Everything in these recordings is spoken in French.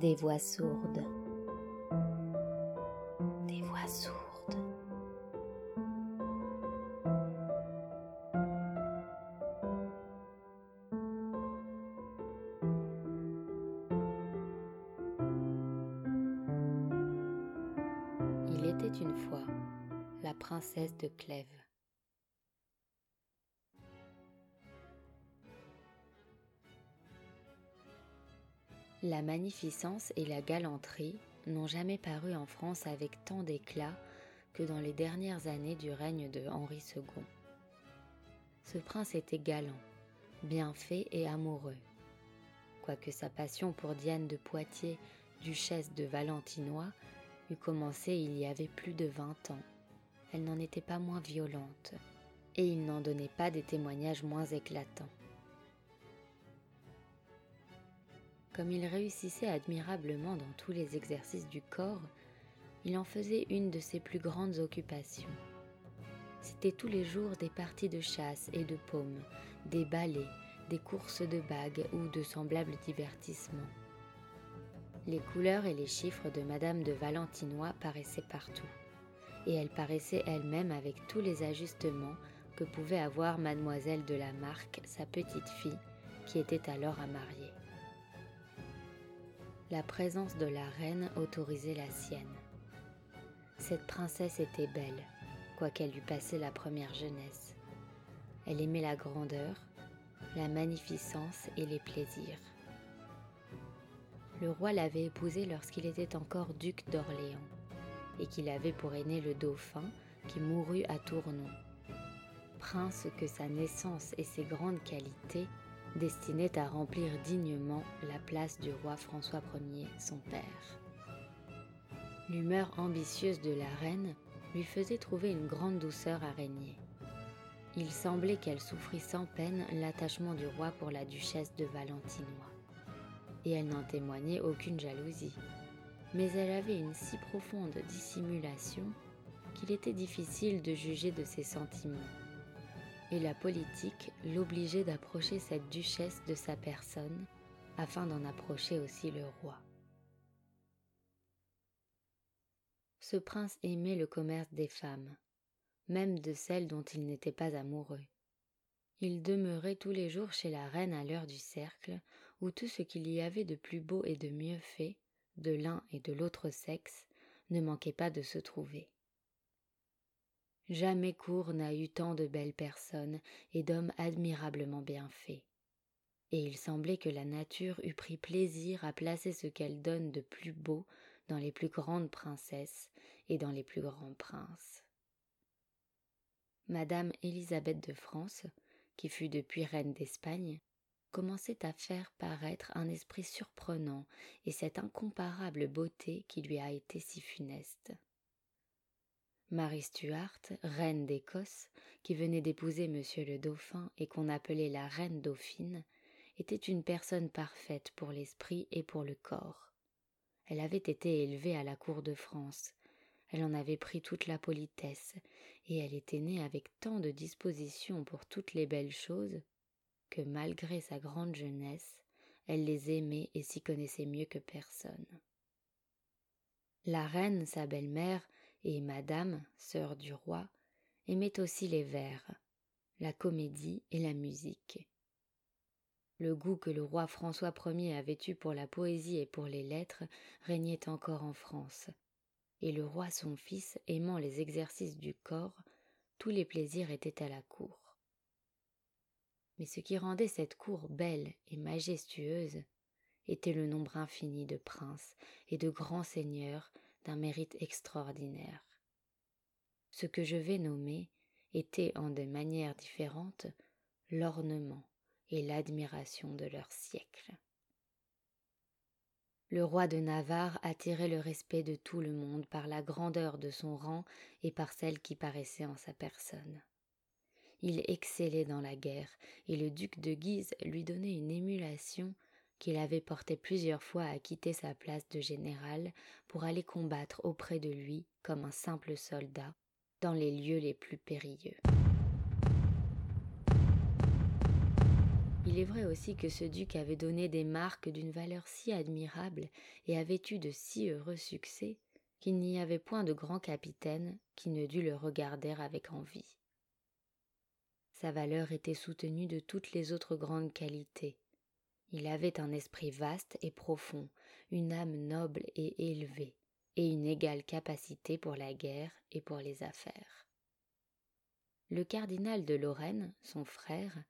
Des voix sourdes. Des voix sourdes. Il était une fois la princesse de Clèves. La magnificence et la galanterie n'ont jamais paru en France avec tant d'éclat que dans les dernières années du règne de Henri II. Ce prince était galant, bien fait et amoureux. Quoique sa passion pour Diane de Poitiers, duchesse de Valentinois, eût commencé il y avait plus de vingt ans, elle n'en était pas moins violente, et il n'en donnait pas des témoignages moins éclatants. Comme il réussissait admirablement dans tous les exercices du corps, il en faisait une de ses plus grandes occupations. C'était tous les jours des parties de chasse et de paume, des ballets, des courses de bagues ou de semblables divertissements. Les couleurs et les chiffres de Madame de Valentinois paraissaient partout, et elle paraissait elle-même avec tous les ajustements que pouvait avoir Mademoiselle de la Marque, sa petite fille, qui était alors à marier la présence de la reine autorisait la sienne. Cette princesse était belle, quoiqu'elle eût passé la première jeunesse. Elle aimait la grandeur, la magnificence et les plaisirs. Le roi l'avait épousée lorsqu'il était encore duc d'Orléans, et qu'il avait pour aîné le dauphin qui mourut à Tournon. Prince que sa naissance et ses grandes qualités destinait à remplir dignement la place du roi François Ier, son père. L'humeur ambitieuse de la reine lui faisait trouver une grande douceur à régner. Il semblait qu'elle souffrit sans peine l'attachement du roi pour la duchesse de Valentinois, et elle n'en témoignait aucune jalousie. Mais elle avait une si profonde dissimulation qu'il était difficile de juger de ses sentiments et la politique l'obligeait d'approcher cette duchesse de sa personne afin d'en approcher aussi le roi. Ce prince aimait le commerce des femmes, même de celles dont il n'était pas amoureux. Il demeurait tous les jours chez la reine à l'heure du cercle, où tout ce qu'il y avait de plus beau et de mieux fait, de l'un et de l'autre sexe, ne manquait pas de se trouver. Jamais cour n'a eu tant de belles personnes et d'hommes admirablement bien faits. Et il semblait que la nature eût pris plaisir à placer ce qu'elle donne de plus beau dans les plus grandes princesses et dans les plus grands princes. Madame Élisabeth de France, qui fut depuis reine d'Espagne, commençait à faire paraître un esprit surprenant et cette incomparable beauté qui lui a été si funeste. Marie Stuart, reine d'Écosse, qui venait d'épouser monsieur le dauphin et qu'on appelait la reine dauphine, était une personne parfaite pour l'esprit et pour le corps. Elle avait été élevée à la cour de France, elle en avait pris toute la politesse, et elle était née avec tant de disposition pour toutes les belles choses, que malgré sa grande jeunesse, elle les aimait et s'y connaissait mieux que personne. La reine, sa belle-mère, et Madame, sœur du roi, aimait aussi les vers, la comédie et la musique. Le goût que le roi François Ier avait eu pour la poésie et pour les lettres régnait encore en France, et le roi son fils aimant les exercices du corps, tous les plaisirs étaient à la cour. Mais ce qui rendait cette cour belle et majestueuse était le nombre infini de princes et de grands seigneurs d'un mérite extraordinaire. Ce que je vais nommer était en des manières différentes l'ornement et l'admiration de leur siècle. Le roi de Navarre attirait le respect de tout le monde par la grandeur de son rang et par celle qui paraissait en sa personne. Il excellait dans la guerre, et le duc de Guise lui donnait une émulation qu'il avait porté plusieurs fois à quitter sa place de général pour aller combattre auprès de lui comme un simple soldat dans les lieux les plus périlleux. Il est vrai aussi que ce duc avait donné des marques d'une valeur si admirable et avait eu de si heureux succès qu'il n'y avait point de grand capitaine qui ne dût le regarder avec envie. Sa valeur était soutenue de toutes les autres grandes qualités. Il avait un esprit vaste et profond, une âme noble et élevée, et une égale capacité pour la guerre et pour les affaires. Le cardinal de Lorraine, son frère,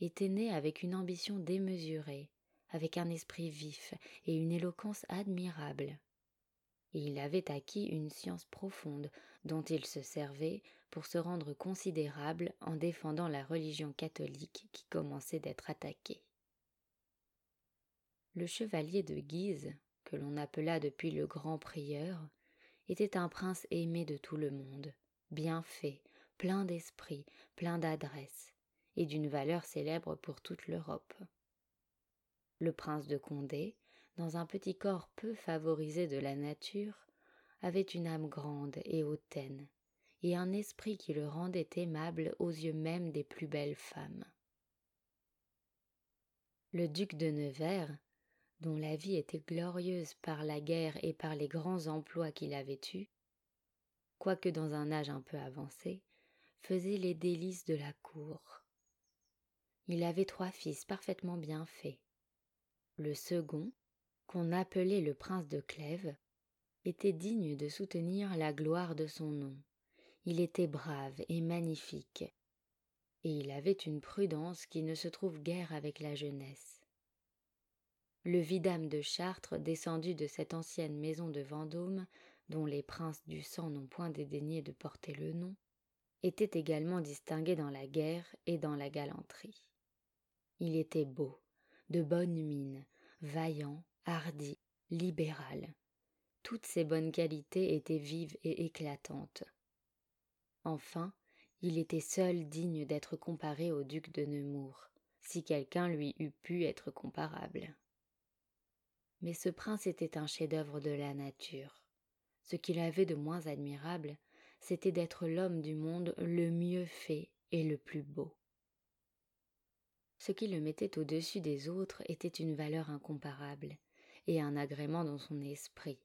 était né avec une ambition démesurée, avec un esprit vif et une éloquence admirable. Il avait acquis une science profonde dont il se servait pour se rendre considérable en défendant la religion catholique qui commençait d'être attaquée. Le chevalier de Guise, que l'on appela depuis le grand prieur, était un prince aimé de tout le monde, bien fait, plein d'esprit, plein d'adresse, et d'une valeur célèbre pour toute l'Europe. Le prince de Condé, dans un petit corps peu favorisé de la nature, avait une âme grande et hautaine, et un esprit qui le rendait aimable aux yeux même des plus belles femmes. Le duc de Nevers, dont la vie était glorieuse par la guerre et par les grands emplois qu'il avait eus, quoique dans un âge un peu avancé, faisait les délices de la cour. Il avait trois fils parfaitement bien faits. Le second, qu'on appelait le prince de Clèves, était digne de soutenir la gloire de son nom. Il était brave et magnifique, et il avait une prudence qui ne se trouve guère avec la jeunesse. Le vidame de Chartres, descendu de cette ancienne maison de Vendôme, dont les princes du sang n'ont point dédaigné de porter le nom, était également distingué dans la guerre et dans la galanterie. Il était beau, de bonne mine, vaillant, hardi, libéral. Toutes ses bonnes qualités étaient vives et éclatantes. Enfin, il était seul digne d'être comparé au duc de Nemours, si quelqu'un lui eût pu être comparable. Mais ce prince était un chef-d'œuvre de la nature. Ce qu'il avait de moins admirable, c'était d'être l'homme du monde le mieux fait et le plus beau. Ce qui le mettait au-dessus des autres était une valeur incomparable, et un agrément dans son esprit,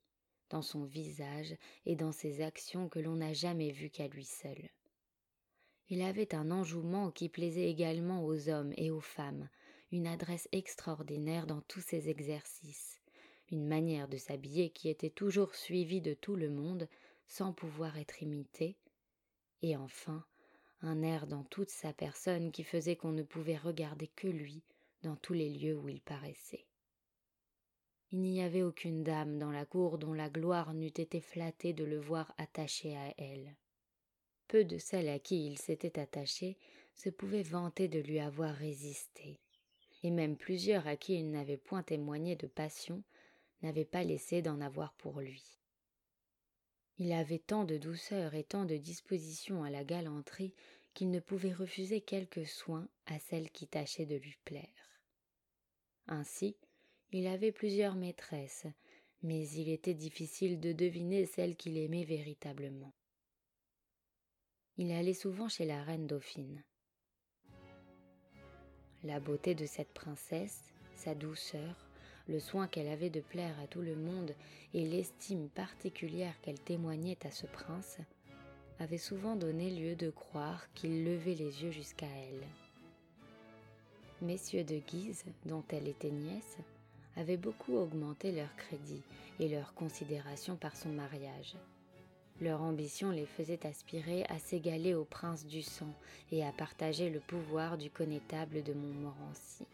dans son visage et dans ses actions que l'on n'a jamais vu qu'à lui seul. Il avait un enjouement qui plaisait également aux hommes et aux femmes, une adresse extraordinaire dans tous ses exercices, une manière de s'habiller qui était toujours suivie de tout le monde sans pouvoir être imitée, et enfin un air dans toute sa personne qui faisait qu'on ne pouvait regarder que lui dans tous les lieux où il paraissait. Il n'y avait aucune dame dans la cour dont la gloire n'eût été flattée de le voir attaché à elle. Peu de celles à qui il s'était attaché se pouvaient vanter de lui avoir résisté, et même plusieurs à qui il n'avait point témoigné de passion n'avaient pas laissé d'en avoir pour lui. Il avait tant de douceur et tant de disposition à la galanterie qu'il ne pouvait refuser quelque soin à celle qui tâchait de lui plaire. Ainsi, il avait plusieurs maîtresses, mais il était difficile de deviner celle qu'il aimait véritablement. Il allait souvent chez la reine dauphine. La beauté de cette princesse, sa douceur, le soin qu'elle avait de plaire à tout le monde et l'estime particulière qu'elle témoignait à ce prince avaient souvent donné lieu de croire qu'il levait les yeux jusqu'à elle. Messieurs de Guise, dont elle était nièce, avaient beaucoup augmenté leur crédit et leur considération par son mariage. Leur ambition les faisait aspirer à s'égaler au prince du sang et à partager le pouvoir du connétable de Montmorency.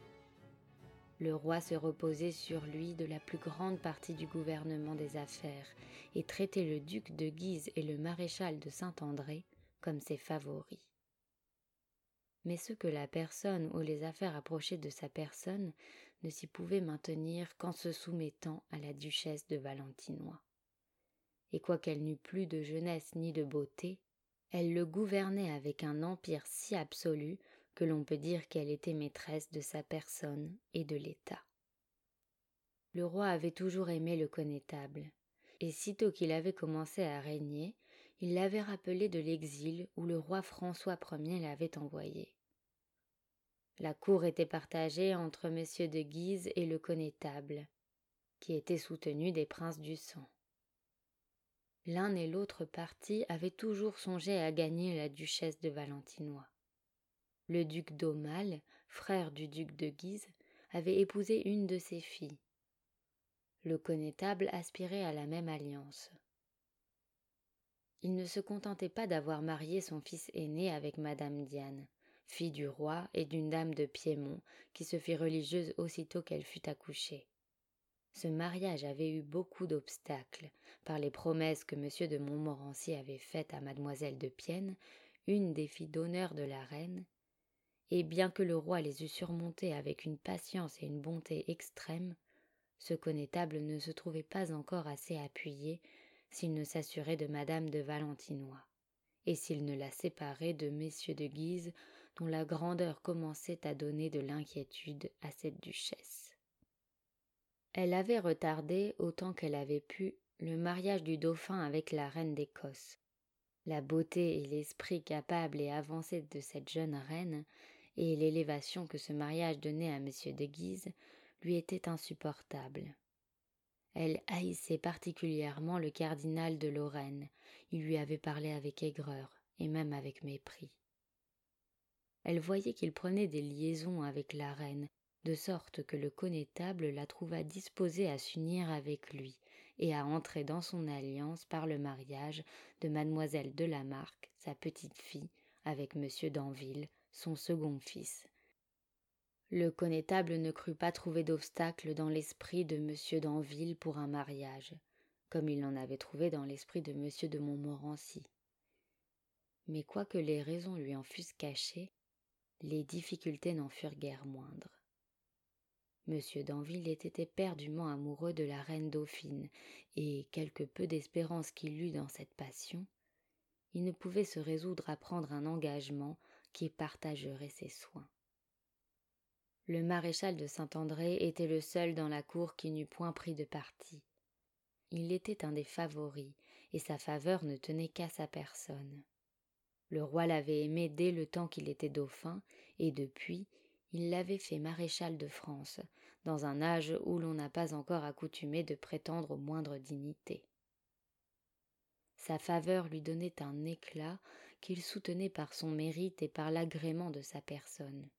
Le roi se reposait sur lui de la plus grande partie du gouvernement des affaires et traitait le duc de Guise et le maréchal de Saint-André comme ses favoris. Mais ce que la personne ou les affaires approchaient de sa personne ne s'y pouvaient maintenir qu'en se soumettant à la duchesse de Valentinois. Et quoiqu'elle n'eût plus de jeunesse ni de beauté, elle le gouvernait avec un empire si absolu que l'on peut dire qu'elle était maîtresse de sa personne et de l'État. Le roi avait toujours aimé le connétable, et sitôt qu'il avait commencé à régner, il l'avait rappelé de l'exil où le roi François Ier l'avait envoyé. La cour était partagée entre M. de Guise et le connétable, qui était soutenu des princes du sang. L'un et l'autre parti avaient toujours songé à gagner la duchesse de Valentinois. Le duc d'Aumale, frère du duc de Guise, avait épousé une de ses filles. Le connétable aspirait à la même alliance. Il ne se contentait pas d'avoir marié son fils aîné avec madame Diane, fille du roi et d'une dame de Piémont, qui se fit religieuse aussitôt qu'elle fut accouchée. Ce mariage avait eu beaucoup d'obstacles, par les promesses que M. de Montmorency avait faites à mademoiselle de Pienne, une des filles d'honneur de la reine, et bien que le roi les eût surmontées avec une patience et une bonté extrêmes, ce connétable ne se trouvait pas encore assez appuyé s'il ne s'assurait de madame de Valentinois, et s'il ne la séparait de messieurs de Guise, dont la grandeur commençait à donner de l'inquiétude à cette duchesse. Elle avait retardé autant qu'elle avait pu le mariage du dauphin avec la reine d'Écosse. La beauté et l'esprit capable et avancé de cette jeune reine, et l'élévation que ce mariage donnait à M. de Guise, lui étaient insupportables. Elle haïssait particulièrement le cardinal de Lorraine. Il lui avait parlé avec aigreur et même avec mépris. Elle voyait qu'il prenait des liaisons avec la reine, de sorte que le connétable la trouva disposée à s'unir avec lui et à entrer dans son alliance par le mariage de mademoiselle de Lamarque, sa petite-fille, avec monsieur d'Anville, son second fils, le connétable ne crut pas trouver d'obstacle dans l'esprit de M. d'Anville pour un mariage, comme il n'en avait trouvé dans l'esprit de M. de Montmorency. Mais quoique les raisons lui en fussent cachées, les difficultés n'en furent guère moindres. M. d'Anville était éperdument amoureux de la reine dauphine, et quelque peu d'espérance qu'il eût dans cette passion, il ne pouvait se résoudre à prendre un engagement qui partagerait ses soins. Le maréchal de Saint-André était le seul dans la cour qui n'eût point pris de parti. Il était un des favoris, et sa faveur ne tenait qu'à sa personne. Le roi l'avait aimé dès le temps qu'il était dauphin, et depuis, il l'avait fait maréchal de France, dans un âge où l'on n'a pas encore accoutumé de prétendre aux moindres dignités. Sa faveur lui donnait un éclat qu'il soutenait par son mérite et par l'agrément de sa personne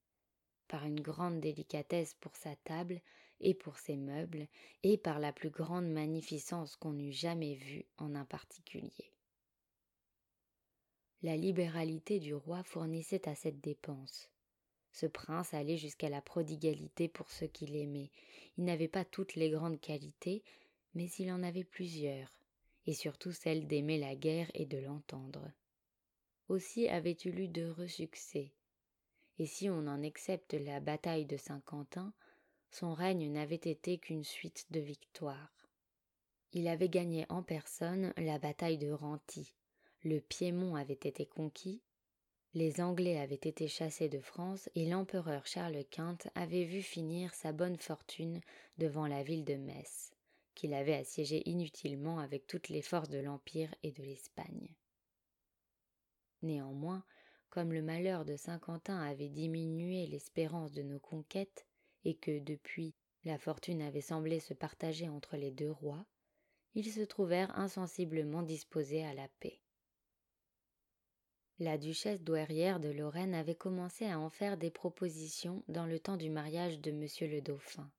par une grande délicatesse pour sa table et pour ses meubles, et par la plus grande magnificence qu'on eût jamais vue en un particulier. La libéralité du roi fournissait à cette dépense. Ce prince allait jusqu'à la prodigalité pour ceux qu'il aimait. Il n'avait pas toutes les grandes qualités, mais il en avait plusieurs, et surtout celle d'aimer la guerre et de l'entendre. Aussi avait-il eu d'heureux succès, et si on en accepte la bataille de Saint-Quentin, son règne n'avait été qu'une suite de victoires. Il avait gagné en personne la bataille de Renty, le Piémont avait été conquis, les Anglais avaient été chassés de France et l'empereur Charles Quint avait vu finir sa bonne fortune devant la ville de Metz, qu'il avait assiégée inutilement avec toutes les forces de l'Empire et de l'Espagne. Néanmoins, comme le malheur de Saint-Quentin avait diminué l'espérance de nos conquêtes, et que, depuis, la fortune avait semblé se partager entre les deux rois, ils se trouvèrent insensiblement disposés à la paix. La duchesse douairière de Lorraine avait commencé à en faire des propositions dans le temps du mariage de monsieur le dauphin.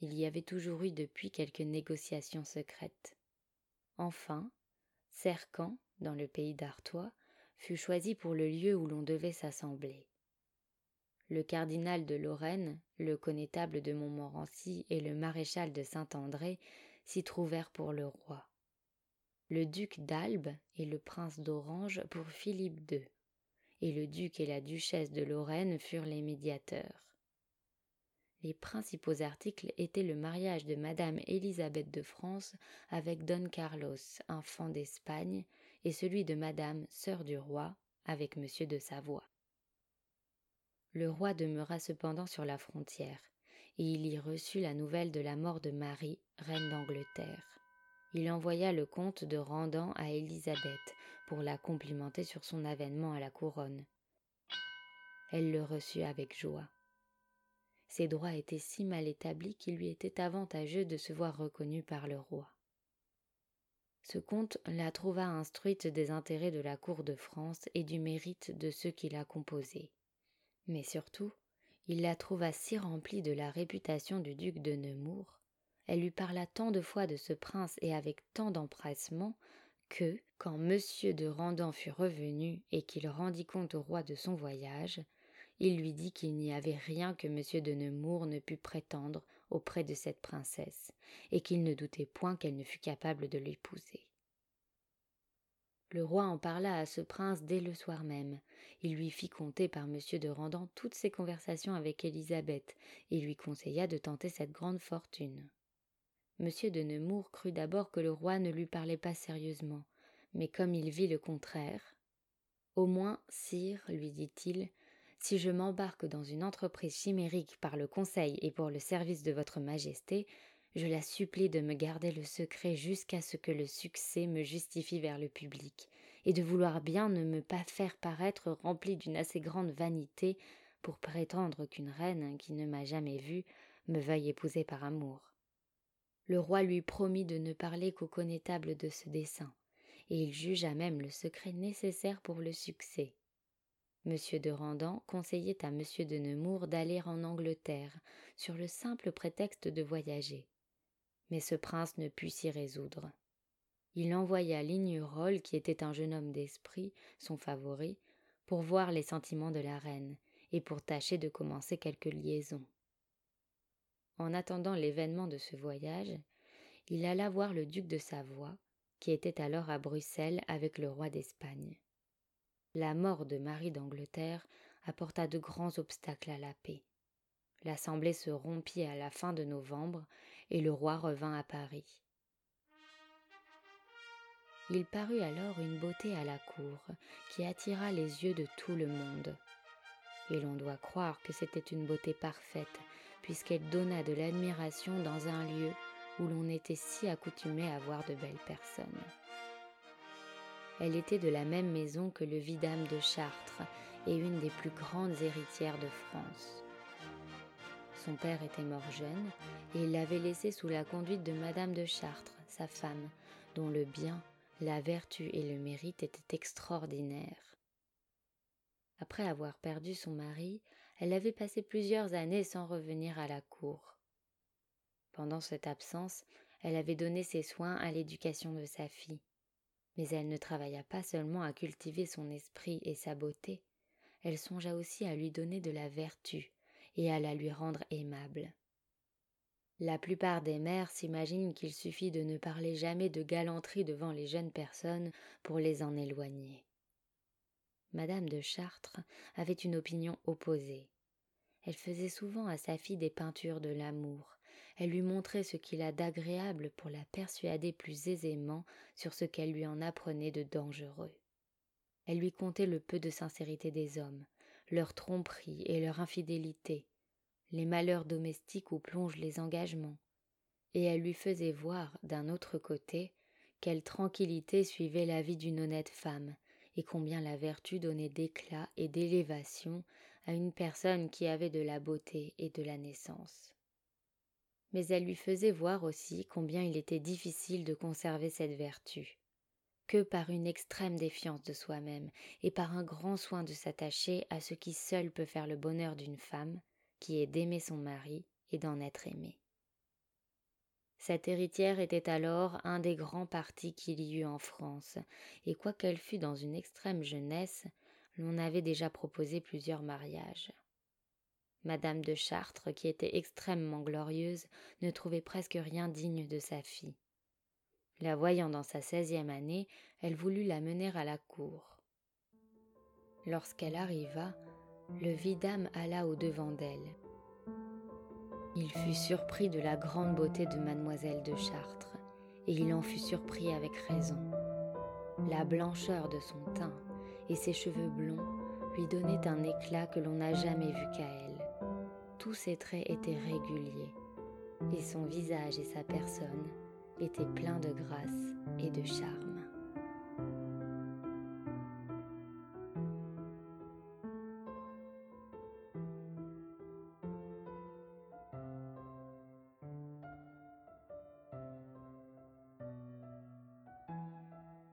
Il y avait toujours eu depuis quelques négociations secrètes. Enfin, Cercan, dans le pays d'Artois, fut choisi pour le lieu où l'on devait s'assembler. Le cardinal de Lorraine, le connétable de Montmorency et le maréchal de Saint-André s'y trouvèrent pour le roi. Le duc d'Albe et le prince d'Orange pour Philippe II, et le duc et la duchesse de Lorraine furent les médiateurs. Les principaux articles étaient le mariage de madame Élisabeth de France avec Don Carlos, infant d'Espagne, et celui de madame, sœur du roi, avec monsieur de Savoie. Le roi demeura cependant sur la frontière, et il y reçut la nouvelle de la mort de Marie, reine d'Angleterre. Il envoya le comte de Randan à Élisabeth pour la complimenter sur son avènement à la couronne. Elle le reçut avec joie. Ses droits étaient si mal établis qu'il lui était avantageux de se voir reconnu par le roi. Ce comte la trouva instruite des intérêts de la cour de France et du mérite de ceux qui la composaient. Mais surtout, il la trouva si remplie de la réputation du duc de Nemours, elle lui parla tant de fois de ce prince et avec tant d'empressement que, quand monsieur de Randan fut revenu et qu'il rendit compte au roi de son voyage, il lui dit qu'il n'y avait rien que monsieur de Nemours ne pût prétendre auprès de cette princesse, et qu'il ne doutait point qu'elle ne fût capable de l'épouser. Le roi en parla à ce prince dès le soir même. Il lui fit compter par monsieur de Randan toutes ses conversations avec Élisabeth, et lui conseilla de tenter cette grande fortune. Monsieur de Nemours crut d'abord que le roi ne lui parlait pas sérieusement, mais comme il vit le contraire, Au moins, sire, lui dit-il, si je m'embarque dans une entreprise chimérique par le conseil et pour le service de votre majesté, je la supplie de me garder le secret jusqu'à ce que le succès me justifie vers le public, et de vouloir bien ne me pas faire paraître rempli d'une assez grande vanité pour prétendre qu'une reine qui ne m'a jamais vue me veuille épouser par amour. Le roi lui promit de ne parler qu'au connétable de ce dessein, et il jugea même le secret nécessaire pour le succès. Monsieur de Randan conseillait à monsieur de Nemours d'aller en Angleterre, sur le simple prétexte de voyager. Mais ce prince ne put s'y résoudre. Il envoya Lignerolles, qui était un jeune homme d'esprit, son favori, pour voir les sentiments de la reine, et pour tâcher de commencer quelque liaison. En attendant l'événement de ce voyage, il alla voir le duc de Savoie, qui était alors à Bruxelles avec le roi d'Espagne. La mort de Marie d'Angleterre apporta de grands obstacles à la paix. L'Assemblée se rompit à la fin de novembre et le roi revint à Paris. Il parut alors une beauté à la cour qui attira les yeux de tout le monde. Et l'on doit croire que c'était une beauté parfaite, puisqu'elle donna de l'admiration dans un lieu où l'on était si accoutumé à voir de belles personnes. Elle était de la même maison que le vidame de Chartres et une des plus grandes héritières de France. Son père était mort jeune et il l'avait laissée sous la conduite de Madame de Chartres, sa femme, dont le bien, la vertu et le mérite étaient extraordinaires. Après avoir perdu son mari, elle avait passé plusieurs années sans revenir à la cour. Pendant cette absence, elle avait donné ses soins à l'éducation de sa fille mais elle ne travailla pas seulement à cultiver son esprit et sa beauté, elle songea aussi à lui donner de la vertu et à la lui rendre aimable. La plupart des mères s'imaginent qu'il suffit de ne parler jamais de galanterie devant les jeunes personnes pour les en éloigner. Madame de Chartres avait une opinion opposée. Elle faisait souvent à sa fille des peintures de l'amour, elle lui montrait ce qu'il a d'agréable pour la persuader plus aisément sur ce qu'elle lui en apprenait de dangereux. Elle lui contait le peu de sincérité des hommes, leur tromperie et leur infidélité, les malheurs domestiques où plongent les engagements, et elle lui faisait voir, d'un autre côté, quelle tranquillité suivait la vie d'une honnête femme, et combien la vertu donnait d'éclat et d'élévation à une personne qui avait de la beauté et de la naissance mais elle lui faisait voir aussi combien il était difficile de conserver cette vertu, que par une extrême défiance de soi-même et par un grand soin de s'attacher à ce qui seul peut faire le bonheur d'une femme, qui est d'aimer son mari et d'en être aimée. Cette héritière était alors un des grands partis qu'il y eut en France, et quoiqu'elle fût dans une extrême jeunesse, l'on avait déjà proposé plusieurs mariages. Madame de Chartres, qui était extrêmement glorieuse, ne trouvait presque rien digne de sa fille. La voyant dans sa seizième année, elle voulut la mener à la cour. Lorsqu'elle arriva, le vidame alla au-devant d'elle. Il fut surpris de la grande beauté de mademoiselle de Chartres, et il en fut surpris avec raison. La blancheur de son teint et ses cheveux blonds lui donnaient un éclat que l'on n'a jamais vu qu'à elle tous ses traits étaient réguliers, et son visage et sa personne étaient pleins de grâce et de charme.